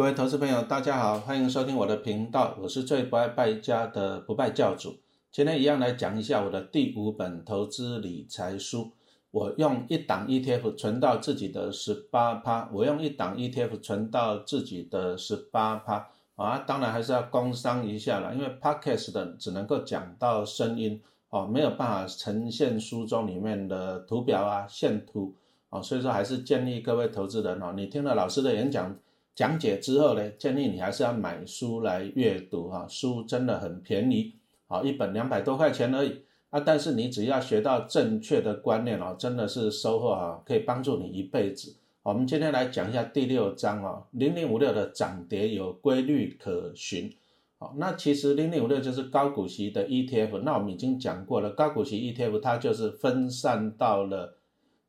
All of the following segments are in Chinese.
各位投资朋友，大家好，欢迎收听我的频道，我是最不爱败家的不败教主。今天一样来讲一下我的第五本投资理财书。我用一档 ETF 存到自己的十八趴，我用一档 ETF 存到自己的十八趴啊。当然还是要工商一下了，因为 Podcast 的只能够讲到声音哦，没有办法呈现书中里面的图表啊、线图哦，所以说还是建议各位投资人哦，你听了老师的演讲。讲解之后呢，建议你还是要买书来阅读哈，书真的很便宜，啊，一本两百多块钱而已啊。但是你只要学到正确的观念哦，真的是收获啊，可以帮助你一辈子。我们今天来讲一下第六章哦，零零五六的涨跌有规律可循。好，那其实零零五六就是高股息的 ETF，那我们已经讲过了，高股息 ETF 它就是分散到了。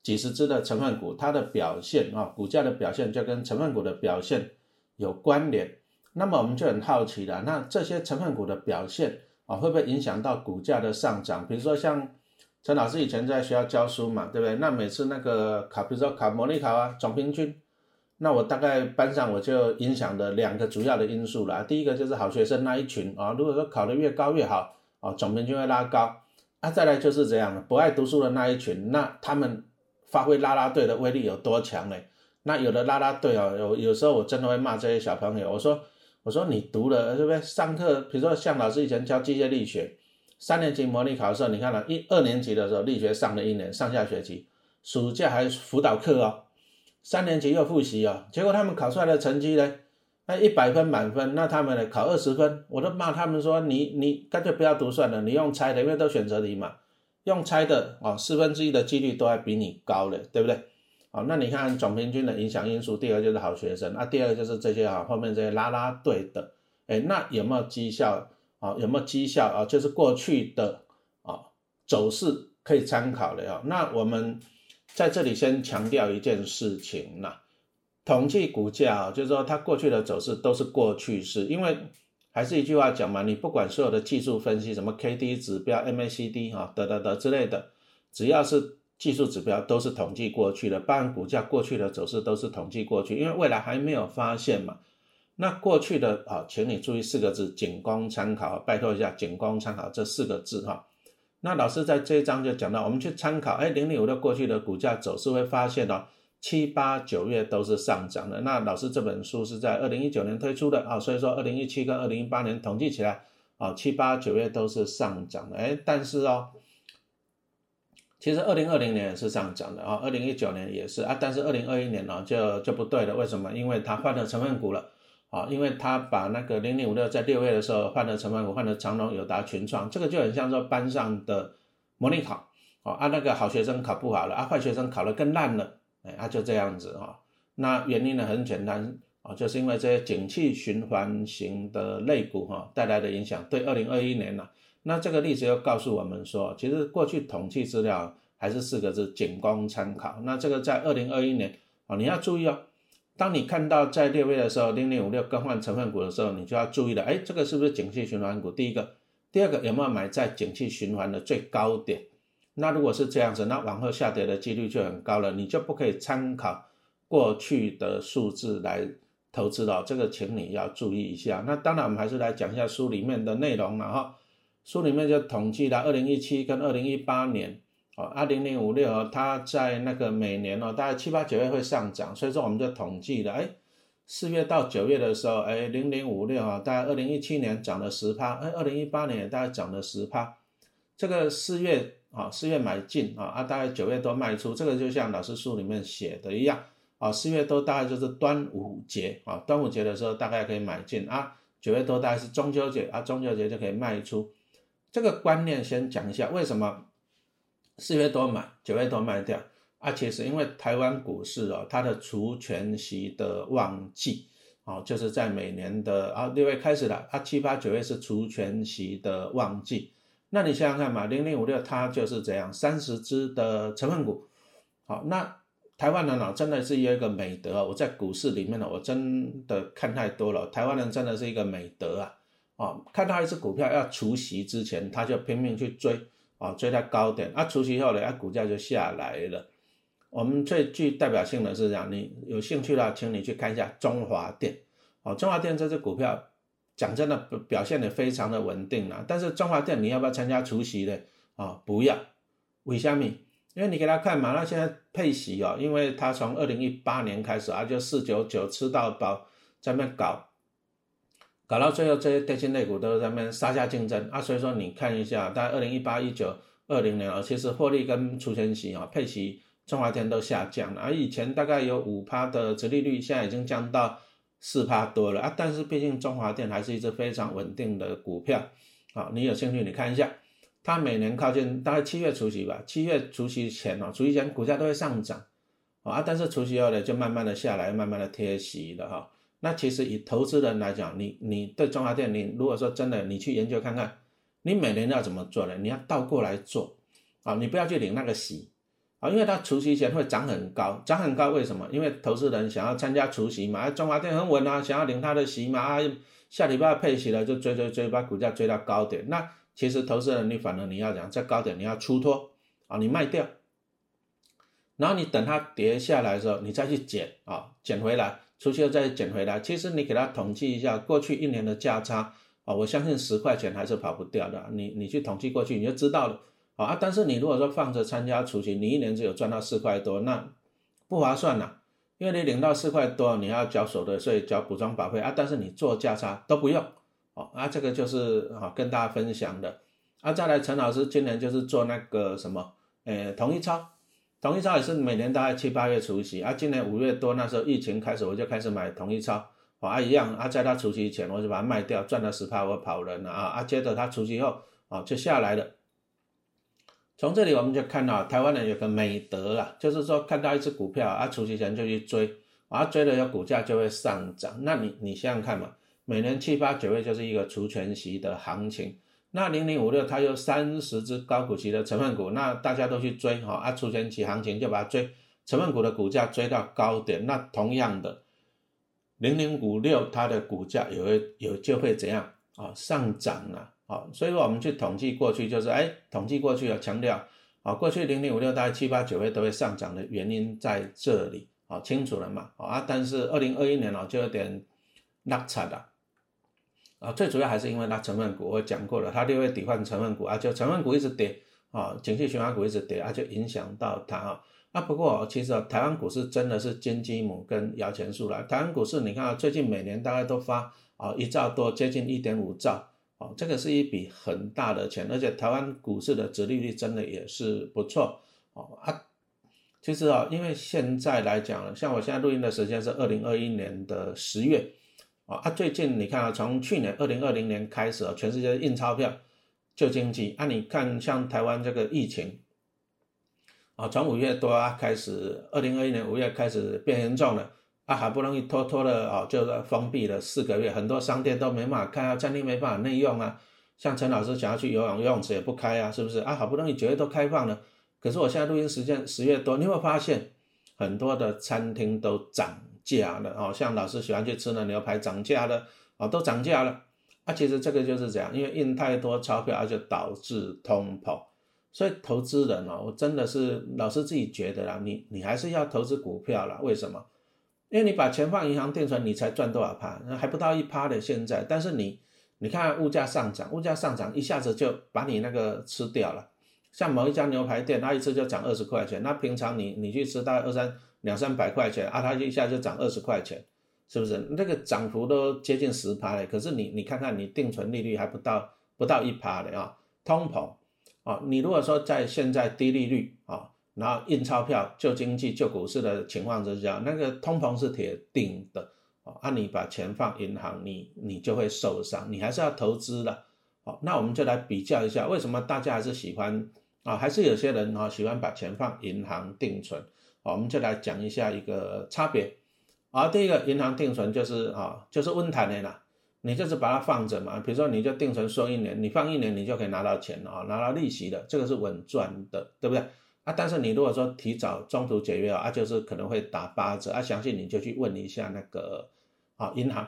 几十只的成分股，它的表现啊，股价的表现就跟成分股的表现有关联。那么我们就很好奇了，那这些成分股的表现啊，会不会影响到股价的上涨？比如说像陈老师以前在学校教书嘛，对不对？那每次那个考，比如说考模拟考啊，总平均，那我大概班上我就影响的两个主要的因素了。第一个就是好学生那一群啊，如果说考得越高越好啊，总平均会拉高。啊，再来就是这样的，不爱读书的那一群，那他们。发挥拉拉队的威力有多强呢？那有的拉拉队啊，有有时候我真的会骂这些小朋友。我说，我说你读了对不对？上课，比如说像老师以前教机械力学，三年级模拟考的时候，你看了一二年级的时候，力学上了一年，上下学期，暑假还辅导课哦，三年级又复习哦，结果他们考出来的成绩呢，那一百分满分，那他们呢考二十分，我都骂他们说，你你干脆不要读算了，你用猜的，因为都选择题嘛。用猜的啊，四分之一的几率都还比你高了，对不对？好，那你看总平均的影响因素，第二就是好学生，那第二就是这些啊，后面这些拉拉队的，哎，那有没有绩效啊？有没有绩效啊？就是过去的啊走势可以参考的啊。那我们在这里先强调一件事情呐，统计股价啊，就是说它过去的走势都是过去式，因为。还是一句话讲嘛，你不管所有的技术分析，什么 K D 指标、M A C D 哈，得得得之类的，只要是技术指标，都是统计过去的。当然，股价过去的走势都是统计过去，因为未来还没有发现嘛。那过去的啊，请你注意四个字，仅供参考，拜托一下，仅供参考这四个字哈。那老师在这一章就讲到，我们去参考，哎，零零五六过去的股价走势会发现哦。七八九月都是上涨的。那老师这本书是在二零一九年推出的啊，所以说二零一七跟二零一八年统计起来啊，七八九月都是上涨的。哎，但是哦，其实二零二零年也是上涨的啊，二零一九年也是啊，但是二零二一年呢就就不对了。为什么？因为它换了成分股了啊，因为他把那个零零五六在六月的时候换了成分股，换了长隆、友达、群创，这个就很像说班上的模拟考啊，啊那个好学生考不好了，啊坏学生考得更烂了。哎，它就这样子哈。那原因呢很简单啊，就是因为这些景气循环型的类股哈带来的影响。对二零二一年呢，那这个例子又告诉我们说，其实过去统计资料还是四个字，仅供参考。那这个在二零二一年啊，你要注意哦。当你看到在六月的时候零零五六更换成分股的时候，你就要注意了。哎，这个是不是景气循环股？第一个，第二个有没有买在景气循环的最高点？那如果是这样子，那往后下跌的几率就很高了，你就不可以参考过去的数字来投资了，这个请你要注意一下。那当然，我们还是来讲一下书里面的内容了哈。书里面就统计了二零一七跟二零一八年哦，二零零五六它在那个每年哦，大概七八九月会上涨，所以说我们就统计了，哎，四月到九月的时候，哎，零零五六啊，大概二零一七年涨了十趴，哎，二零一八年也大概涨了十趴，这个四月。啊，四月买进啊，啊，大概九月多卖出，这个就像老师书里面写的一样啊，四月多大概就是端午节啊，端午节的时候大概可以买进啊，九月多大概是中秋节啊，中秋节就可以卖出。这个观念先讲一下，为什么四月多买，九月多卖掉啊？其实因为台湾股市哦，它的除权息的旺季啊，就是在每年的啊六月开始了啊，七八九月是除权息的旺季。那你想想看嘛，零零五六它就是这样，三十只的成分股，好，那台湾人呢真的是有一个美德，我在股市里面呢，我真的看太多了，台湾人真的是一个美德啊，啊，看到一只股票要除息之前，他就拼命去追，啊，追在高点，啊，除息后呢，啊，股价就下来了。我们最具代表性的是这样，你有兴趣的话，请你去看一下中华电，哦，中华电这只股票讲真的表现的非常的稳定了，但是中华电你要不要参加除息的？啊？不要，为什么？因为你给他看嘛，那现在配息哦，因为他从二零一八年开始啊，就四九九吃到饱，在那搞，搞到最后这些电信类股都在那杀价竞争。啊，所以说你看一下，在二零一八一九二零年啊，其实获利跟除权息啊配息中华电都下降了，而以前大概有五趴的殖利率，现在已经降到四趴多了啊，但是毕竟中华电还是一只非常稳定的股票，好，你有兴趣你看一下。它每年靠近大概七月除夕吧，七月除夕前哦，除夕前股价都会上涨，啊，但是除夕后呢就慢慢的下来，慢慢的贴息了哈。那其实以投资人来讲，你你对中华电，你如果说真的你去研究看看，你每年要怎么做呢？你要倒过来做，啊，你不要去领那个息，啊，因为它除夕前会涨很高，涨很高为什么？因为投资人想要参加除夕嘛，中华电很稳啊，想要领它的席嘛，啊，下礼拜配息了就追追追，把股价追到高点，那。其实投资人，你反而你要讲在高点，你要出脱啊，你卖掉，然后你等它跌下来的时候，你再去捡啊，捡回来，出去了再捡回来。其实你给它统计一下过去一年的价差啊，我相信十块钱还是跑不掉的。你你去统计过去，你就知道了啊。但是你如果说放着参加除息，你一年只有赚到四块多，那不划算呐，因为你领到四块多，你要交所得税、交补装保费啊，但是你做价差都不用。哦，啊，这个就是啊，跟大家分享的。啊，再来，陈老师今年就是做那个什么，诶，同一超，同一超也是每年大概七八月除夕，啊，今年五月多那时候疫情开始，我就开始买同一超，啊，一样，啊，在它除夕前我就把它卖掉，赚了十趴我跑人了啊，啊，接着它除夕后，啊，就下来了。从这里我们就看到台湾人有个美德啊，就是说看到一只股票啊，除夕前就去追，啊，追了有股价就会上涨，那你你想想看嘛。每年七八九月就是一个除权息的行情，那零零五六它有三十只高股息的成分股，那大家都去追哈啊，除权息行情就把它追，成分股的股价追到高点，那同样的零零五六它的股价也会有就会怎样啊上涨了啊，好所以说我们去统计过去就是哎统计过去要强调啊，过去零零五六大概七八九月都会上涨的原因在这里啊清楚了嘛啊，但是二零二一年啊就有点落差了。啊，最主要还是因为它成分股，我讲过了，它六月底换成分股啊，就成分股一直跌啊，景气循环股一直跌啊，就影响到它啊。啊，不过其实台湾股市真的是金鸡母跟摇钱树了。台湾股市你看最近每年大概都发啊一兆多，接近一点五兆，哦，这个是一笔很大的钱，而且台湾股市的殖利率真的也是不错哦啊。其实啊，因为现在来讲，像我现在录音的时间是二零二一年的十月。啊，最近你看啊，从去年二零二零年开始啊，全世界印钞票救经济啊。你看像台湾这个疫情啊，从五月多啊开始，二零二一年五月开始变严重了啊，好不容易拖拖了啊，就是封闭了四个月，很多商店都没办法开啊，餐厅没办法内用啊。像陈老师想要去游泳，游泳池也不开啊，是不是啊？好不容易九月都开放了，可是我现在录音时间十月多，你会发现很多的餐厅都涨。价了哦，像老师喜欢去吃的牛排涨价了啊，都涨价了啊。其实这个就是这样，因为印太多钞票，而且导致通膨。所以投资人哦，我真的是老师自己觉得啦，你你还是要投资股票啦。为什么？因为你把钱放银行定存，你才赚多少趴？那还不到一趴的现在。但是你你看物价上涨，物价上涨一下子就把你那个吃掉了。像某一家牛排店，它一次就涨二十块钱，那平常你你去吃大概二三。两三百块钱啊，它一下就涨二十块钱，是不是？那个涨幅都接近十趴嘞。可是你你看看，你定存利率还不到不到一趴的啊，通膨啊。你如果说在现在低利率啊，然后印钞票救经济救股市的情况之下，那个通膨是铁定的啊。啊，你把钱放银行，你你就会受伤，你还是要投资的。好，那我们就来比较一下，为什么大家还是喜欢啊？还是有些人啊喜欢把钱放银行定存。好，我们就来讲一下一个差别。啊，第一个银行定存就是啊，就是温谈的啦，你就是把它放着嘛。比如说，你就定存说一年，你放一年，你就可以拿到钱啊，拿到利息的，这个是稳赚的，对不对？啊，但是你如果说提早中途解约啊，就是可能会打八折啊。详细你就去问一下那个啊银行，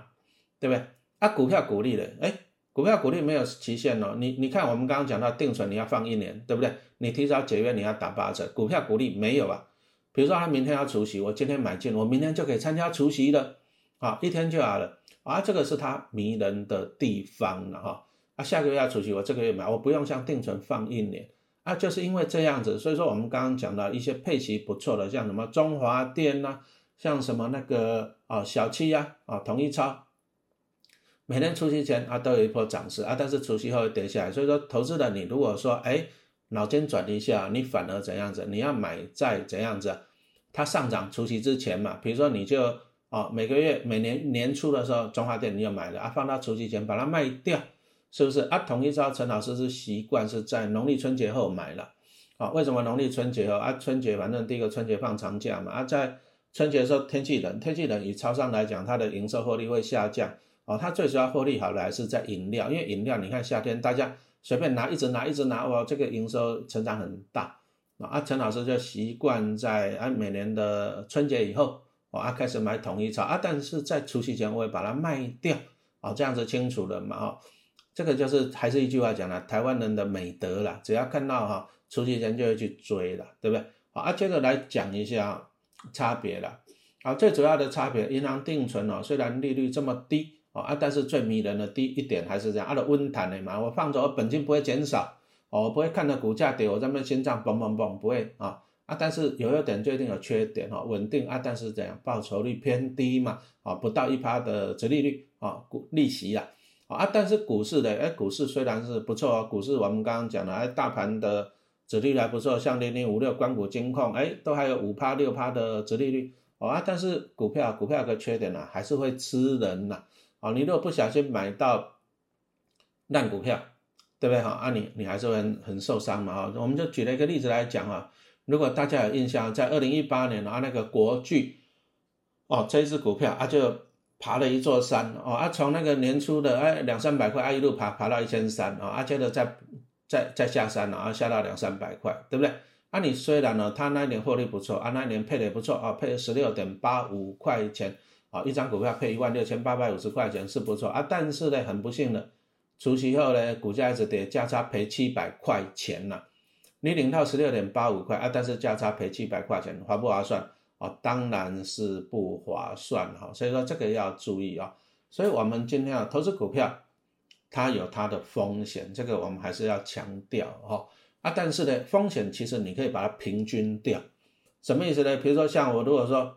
对不对？啊，股票股利的，哎，股票股利没有期限哦。你你看我们刚刚讲到定存你要放一年，对不对？你提早解约你要打八折，股票股利没有啊。比如说他明天要除夕，我今天买进，我明天就可以参加除夕了，啊，一天就好了啊，这个是它迷人的地方了哈。啊，下个月要出去，我这个月买，我不用像定存放一年啊，就是因为这样子，所以说我们刚刚讲到一些配息不错的，像什么中华电呐，像什么那个啊小七呀啊统一超，每年除夕前啊都有一波涨势啊，但是除夕后会跌下来，所以说投资的你如果说哎脑筋转一下，你反而怎样子，你要买在怎样子，它上涨除夕之前嘛，比如说你就啊每个月每年年初的时候中华电你有买了啊，放到除夕前把它卖掉。是不是啊？统一招陈老师是习惯是在农历春节后买了，啊？为什么农历春节后啊？春节反正第一个春节放长假嘛，啊，在春节的时候天气冷，天气冷以超商来讲，它的营收获利会下降，哦，它最主要获利好的还是在饮料，因为饮料你看夏天大家随便拿一直拿一直拿，哇，这个营收成长很大，啊，陈老师就习惯在啊每年的春节以后，啊开始买统一超啊，但是在除夕前我会把它卖掉，啊，这样子清楚了嘛，哦。这个就是还是一句话讲了，台湾人的美德了，只要看到哈出去人就会去追了，对不对？好，啊，接着来讲一下差别了。好，最主要的差别，银行定存哦，虽然利率这么低哦啊，但是最迷人的低一点还是这样，它的温谈的嘛，我放着我本金不会减少，哦，不会看着股价跌，我这边心脏嘣嘣嘣，不会啊啊，但是有一点就一定有缺点哈，稳定啊，但是怎样，报酬率偏低嘛，啊，不到一趴的折利率啊，股利息啊。啊，但是股市的，哎，股市虽然是不错啊，股市我们刚刚讲了，哎，大盘的殖利率还不错，像零零五六、关谷金控，哎，都还有五趴六趴的殖利率，啊，但是股票股票有个缺点呢，还是会吃人呐，啊，你如果不小心买到烂股票，对不对哈？啊，你你还是会很受伤嘛，啊，我们就举了一个例子来讲啊，如果大家有印象，在二零一八年啊，那个国巨，哦，这一只股票啊就。爬了一座山哦，啊，从那个年初的哎两三百块啊，一路爬爬到一千三啊，啊，接着再再再下山了啊，下到两三百块，对不对？啊，你虽然呢，他那一年获利不错啊，那一年配的也不错啊，配十六点八五块钱啊，一张股票配一万六千八百五十块钱是不错啊，但是呢，很不幸的，除夕后呢，股价一直跌，价差赔七百块钱了。你领到十六点八五块啊，但是价差赔七百块钱，划不划算？啊，当然是不划算哈，所以说这个要注意啊。所以我们今天要投资股票，它有它的风险，这个我们还是要强调哈。啊，但是呢，风险其实你可以把它平均掉，什么意思呢？比如说像我如果说，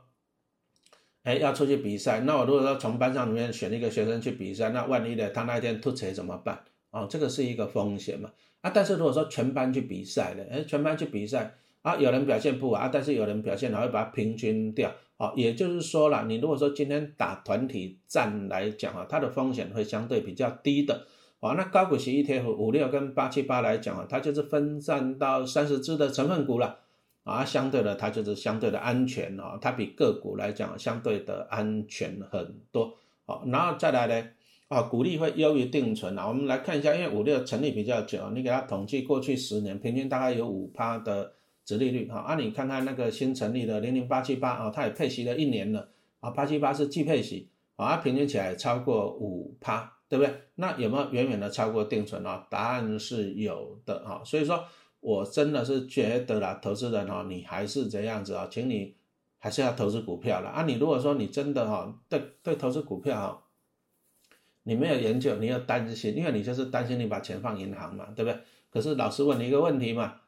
哎，要出去比赛，那我如果说从班上里面选一个学生去比赛，那万一呢，他那一天突锤怎么办？啊，这个是一个风险嘛。啊，但是如果说全班去比赛的，哎，全班去比赛。啊，有人表现不好啊，但是有人表现好，会把它平均掉。好，也就是说了，你如果说今天打团体战来讲啊，它的风险会相对比较低的。啊，那高股息 ETF 五六跟八七八来讲啊，它就是分散到三十只的成分股了。啊，相对的它就是相对的安全啊，它比个股来讲相对的安全很多。好，然后再来呢，啊，股利会优于定存啊。我们来看一下，因为五六成立比较久，你给它统计过去十年，平均大概有五趴的。殖利率哈，啊，你看看那个新成立的零零八七八啊，它也配息了一年了啊，八七八是季配息啊，平均起来超过五趴，对不对？那有没有远远的超过定存啊？答案是有的啊，所以说我真的是觉得啦，投资人啊，你还是这样子啊，请你还是要投资股票了啊。你如果说你真的哈，对对，投资股票哈，你没有研究，你要担心，因为你就是担心你把钱放银行嘛，对不对？可是老师问你一个问题嘛。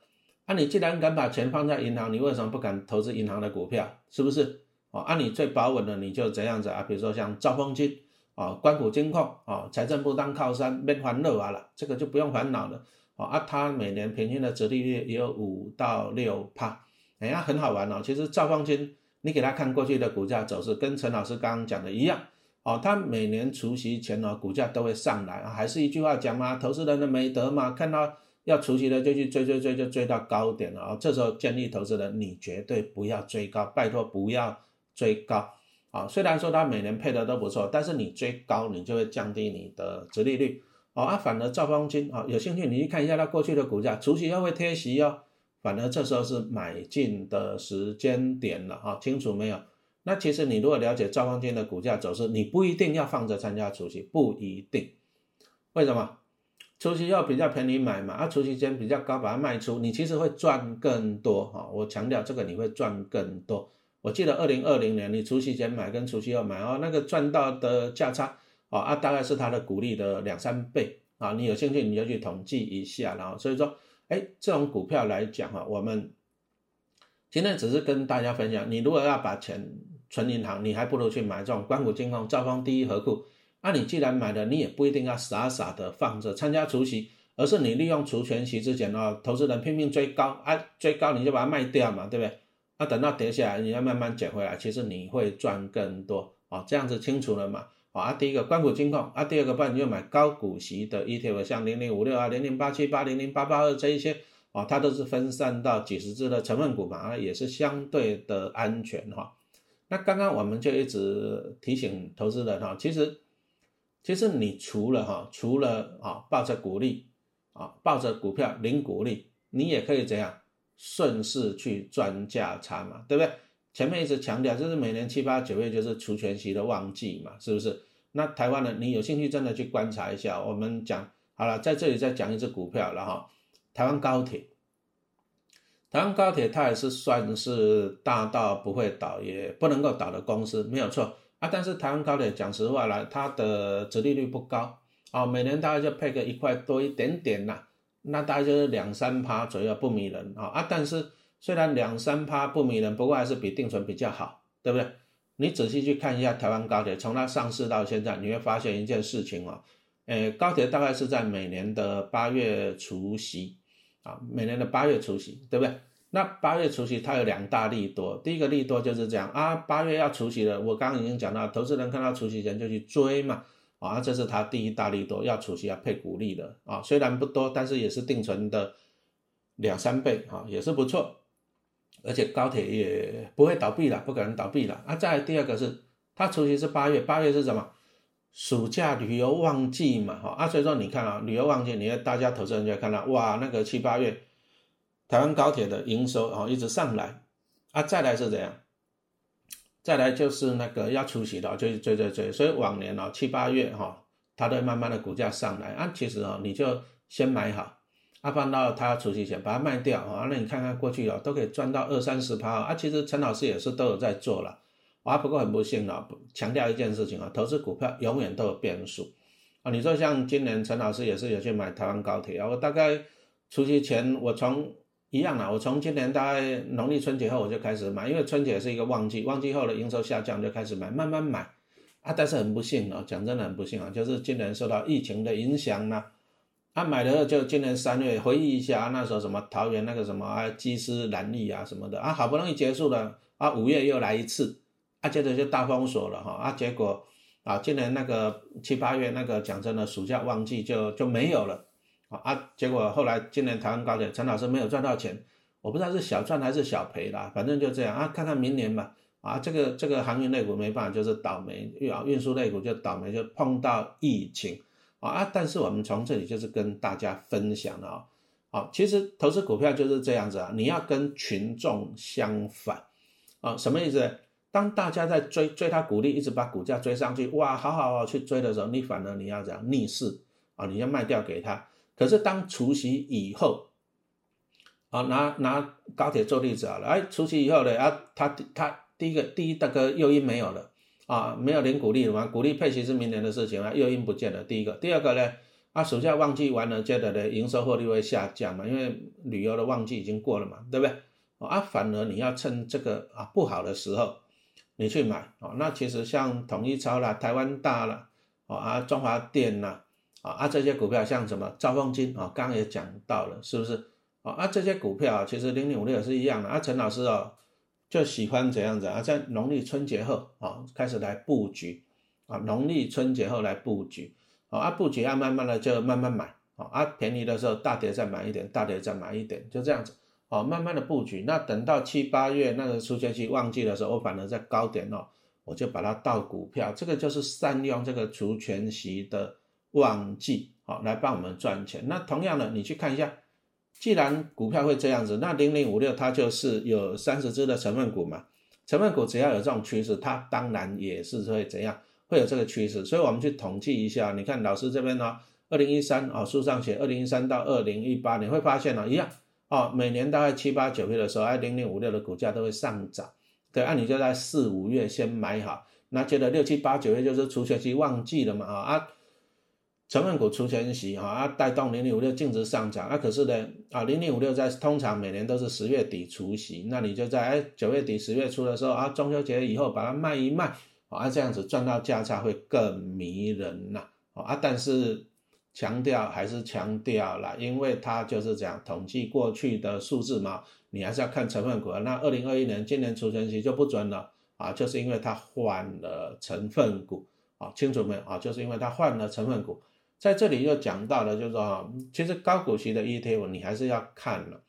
啊，你既然敢把钱放在银行，你为什么不敢投资银行的股票？是不是？哦，啊，你最保稳的你就这样子啊，比如说像兆丰金啊、关谷金控啊，财政部当靠山，没烦恼啊了，这个就不用烦恼了。哦，啊，它每年平均的折利率也有五到六帕，哎呀，很好玩哦。其实兆丰金，你给他看过去的股价走势，跟陈老师刚刚讲的一样，哦，它每年除夕前呢，股价都会上来啊，还是一句话讲嘛，投资人的美德嘛，看到。要除息的就去追追追，就追到高点了啊！这时候建议投资人，你绝对不要追高，拜托不要追高啊！虽然说它每年配的都不错，但是你追高，你就会降低你的殖利率哦啊。反而兆丰金啊，有兴趣你去看一下它过去的股价，除息要会贴息哦。反而这时候是买进的时间点了啊！清楚没有？那其实你如果了解兆丰金的股价走势，你不一定要放着参加除息，不一定。为什么？除夕要比较便宜买嘛，啊，除夕间比较高把它卖出，你其实会赚更多哈。我强调这个你会赚更多我记得二零二零年你除夕前买跟除夕后买哦，那个赚到的价差哦啊，大概是它的股利的两三倍啊。你有兴趣你就去统计一下，然后所以说，哎，这种股票来讲哈，我们今天只是跟大家分享，你如果要把钱存银行，你还不如去买这种关谷金矿、兆丰第一和库。那你既然买了，你也不一定要傻傻的放着参加除息，而是你利用除权息之前哦，投资人拼命追高啊，追高你就把它卖掉嘛，对不对？那等到跌下来，你要慢慢捡回来，其实你会赚更多啊，这样子清楚了嘛？啊，第一个关谷金控啊，第二个办你就买高股息的 ETF，像零零五六啊、零零八七八、零零八八二这一些啊，它都是分散到几十只的成分股嘛，啊，也是相对的安全哈。那刚刚我们就一直提醒投资人哈，其实。其实你除了哈，除了啊抱着股利啊，抱着股票领股利，你也可以怎样顺势去赚价差嘛，对不对？前面一直强调，就是每年七八九月就是除权息的旺季嘛，是不是？那台湾人，你有兴趣真的去观察一下。我们讲好了，在这里再讲一只股票了哈，台湾高铁。台湾高铁它也是算是大到不会倒也不能够倒的公司，没有错。啊，但是台湾高铁讲实话来，它的折利率不高啊，每年大概就配个一块多一点点呐，那大概就是两三趴左右，不迷人啊啊！但是虽然两三趴不迷人，不过还是比定存比较好，对不对？你仔细去看一下台湾高铁，从它上市到现在，你会发现一件事情哦，诶，高铁大概是在每年的八月除夕啊，每年的八月除夕，对不对？那八月除夕它有两大利多，第一个利多就是这样啊，八月要除夕了，我刚刚已经讲到，投资人看到除夕前就去追嘛，啊，这是它第一大利多，要除夕要配股利的啊，虽然不多，但是也是定存的两三倍啊，也是不错，而且高铁也不会倒闭了，不可能倒闭了啊。再第二个是它除夕是八月，八月是什么？暑假旅游旺季嘛，哈啊，所以说你看啊，旅游旺季，你看大家投资人就会看到哇，那个七八月。台湾高铁的营收啊一直上来，啊再来是怎样？再来就是那个要出席的，就追追追，所以往年哦七八月哈，它都慢慢的股价上来。啊，其实哦你就先买好，啊放到它出席前把它卖掉啊，那你看看过去哦都可以赚到二三十趴啊，其实陈老师也是都有在做了，啊不过很不幸哦，强调一件事情啊，投资股票永远都有变数。啊，你说像今年陈老师也是有去买台湾高铁啊，我大概出席前我从一样啦，我从今年大概农历春节后我就开始买，因为春节是一个旺季，旺季后的营收下降就开始买，慢慢买啊。但是很不幸哦，讲真的很不幸啊，就是今年受到疫情的影响呢，啊买的就今年三月，回忆一下啊那时候什么桃园那个什么啊机师蓝利啊什么的啊，好不容易结束了啊，五月又来一次啊，接着就大封锁了哈啊，结果啊今年那个七八月那个讲真的暑假旺季就就没有了。啊结果后来今年台湾高铁陈老师没有赚到钱，我不知道是小赚还是小赔啦，反正就这样啊，看看明年吧。啊，这个这个航运类股没办法，就是倒霉，运啊运输类股就倒霉，就碰到疫情啊啊！但是我们从这里就是跟大家分享了啊，好，其实投资股票就是这样子啊，你要跟群众相反啊，什么意思？当大家在追追他股利，一直把股价追上去，哇，好好好去追的时候，你反而你要怎样逆势啊？你要卖掉给他。可是当除夕以后，啊，拿拿高铁做例子好了，哎，除夕以后呢，啊，他他第一个第一那个诱因没有了，啊，没有领鼓励了嘛，鼓励配息是明年的事情啊，诱因不见了。第一个，第二个呢，啊，暑假旺季完了，接着呢，营收获利会下降嘛，因为旅游的旺季已经过了嘛，对不对？啊，反而你要趁这个啊不好的时候，你去买，啊，那其实像统一超啦、台湾大啦，啊，中华电啦。啊，这些股票像什么兆丰金啊，刚刚也讲到了，是不是？啊啊，这些股票其实零零五六也是一样的啊。陈老师哦，就喜欢怎样子啊，在农历春节后啊，开始来布局啊，农历春节后来布局啊，布局啊，慢慢的就慢慢买啊，啊，便宜的时候大跌再买一点，大跌再买一点，就这样子啊，慢慢的布局。那等到七八月那个出现期旺季的时候，我反而在高点哦，我就把它倒股票，这个就是善用这个除权息的。旺季好来帮我们赚钱。那同样的，你去看一下，既然股票会这样子，那零零五六它就是有三十只的成分股嘛。成分股只要有这种趋势，它当然也是会怎样，会有这个趋势。所以我们去统计一下，你看老师这边呢，二零一三啊，书上写二零一三到二零一八，你会发现呢，一样啊，每年大概七八九月的时候，哎，零零五六的股价都会上涨对，那你就在四五月先买好，那接着六七八九月就是除权期旺季了嘛啊啊，成分股除权息啊带动零零五六净值上涨，啊可是呢啊零零五六在通常每年都是十月底除息，那你就在哎九月底十月初的时候啊中秋节以后把它卖一卖啊这样子赚到价差会更迷人呐啊但是强调还是强调了，因为它就是讲统计过去的数字嘛，你还是要看成分股。那二零二一年今年除权息就不准了啊，就是因为它换了成分股啊，清楚没有啊？就是因为它换了成分股。在这里又讲到了，就是说，其实高股息的 ETF 你还是要看了。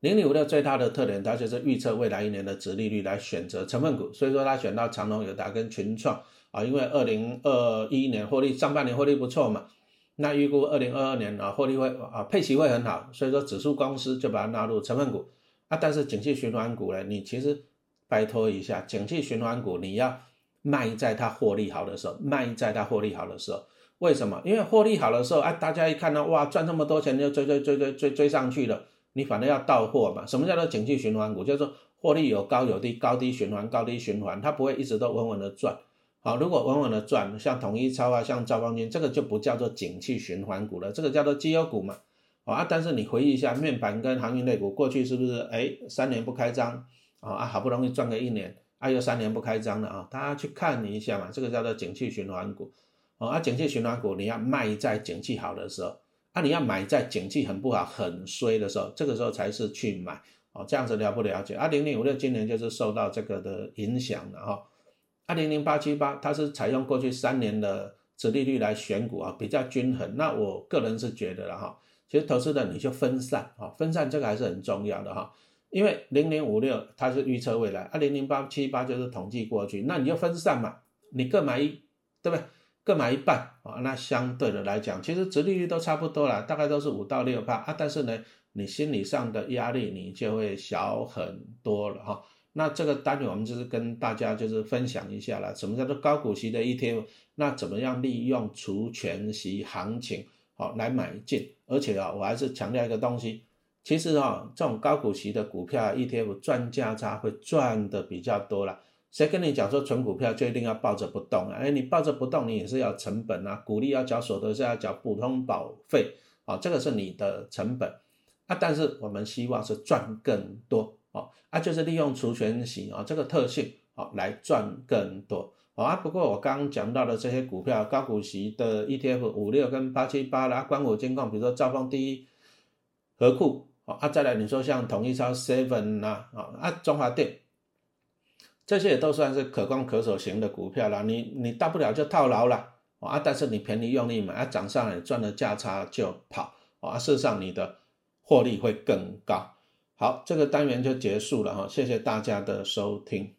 零零五六最大的特点，它就是预测未来一年的值利率来选择成分股，所以说它选到长隆、友达跟群创啊，因为二零二一年获利上半年获利不错嘛，那预估二零二二年啊获利会啊配息会很好，所以说指数公司就把它纳入成分股啊。但是景气循环股呢，你其实拜托一下，景气循环股你要卖在它获利好的时候，卖在它获利好的时候。为什么？因为获利好的时候，哎，大家一看到哇，赚这么多钱，就追追追追追追上去了。你反正要到货嘛。什么叫做景气循环股？就是说获利有高有低，高低循环，高低循环，它不会一直都稳稳的赚。好，如果稳稳的赚，像统一超啊，像兆丰金，这个就不叫做景气循环股了，这个叫做绩优股嘛。啊，但是你回忆一下，面板跟航运类股过去是不是？哎，三年不开张啊，好不容易赚个一年，啊，又三年不开张了啊，大家去看一下嘛，这个叫做景气循环股。啊，景气循环股你要卖在景气好的时候，啊，你要买在景气很不好、很衰的时候，这个时候才是去买。哦，这样子了不了解？啊，零零五六今年就是受到这个的影响的哈。二零零八七八它是采用过去三年的折利率来选股啊，比较均衡。那我个人是觉得了哈，其实投资的你就分散啊，分散这个还是很重要的哈。因为零零五六它是预测未来，二零零八七八就是统计过去，那你就分散嘛，你各买一，对不对？各买一半啊，那相对的来讲，其实殖利率都差不多了，大概都是五到六帕啊。但是呢，你心理上的压力你就会小很多了哈。那这个单元我们就是跟大家就是分享一下了，什么叫做高股息的 ETF？那怎么样利用除权息行情好来买进？而且啊，我还是强调一个东西，其实啊，这种高股息的股票 ETF 赚价差会赚的比较多了。谁跟你讲说存股票就一定要抱着不动啊？哎，你抱着不动，你也是要成本啊，股利要缴，所得是要缴普通保费啊，这个是你的成本啊。但是我们希望是赚更多哦，啊，就是利用除权息啊这个特性啊来赚更多啊。不过我刚刚讲到的这些股票，高股息的 ETF 五六跟八七八啦，光谷金控，比如说兆丰第一、和库啊，再来你说像统一超 Seven 呐啊啊中华电。这些也都算是可攻可守型的股票了，你你大不了就套牢了啊，但是你便宜用力买，啊涨上来赚了价差就跑啊，事实上你的获利会更高。好，这个单元就结束了哈，谢谢大家的收听。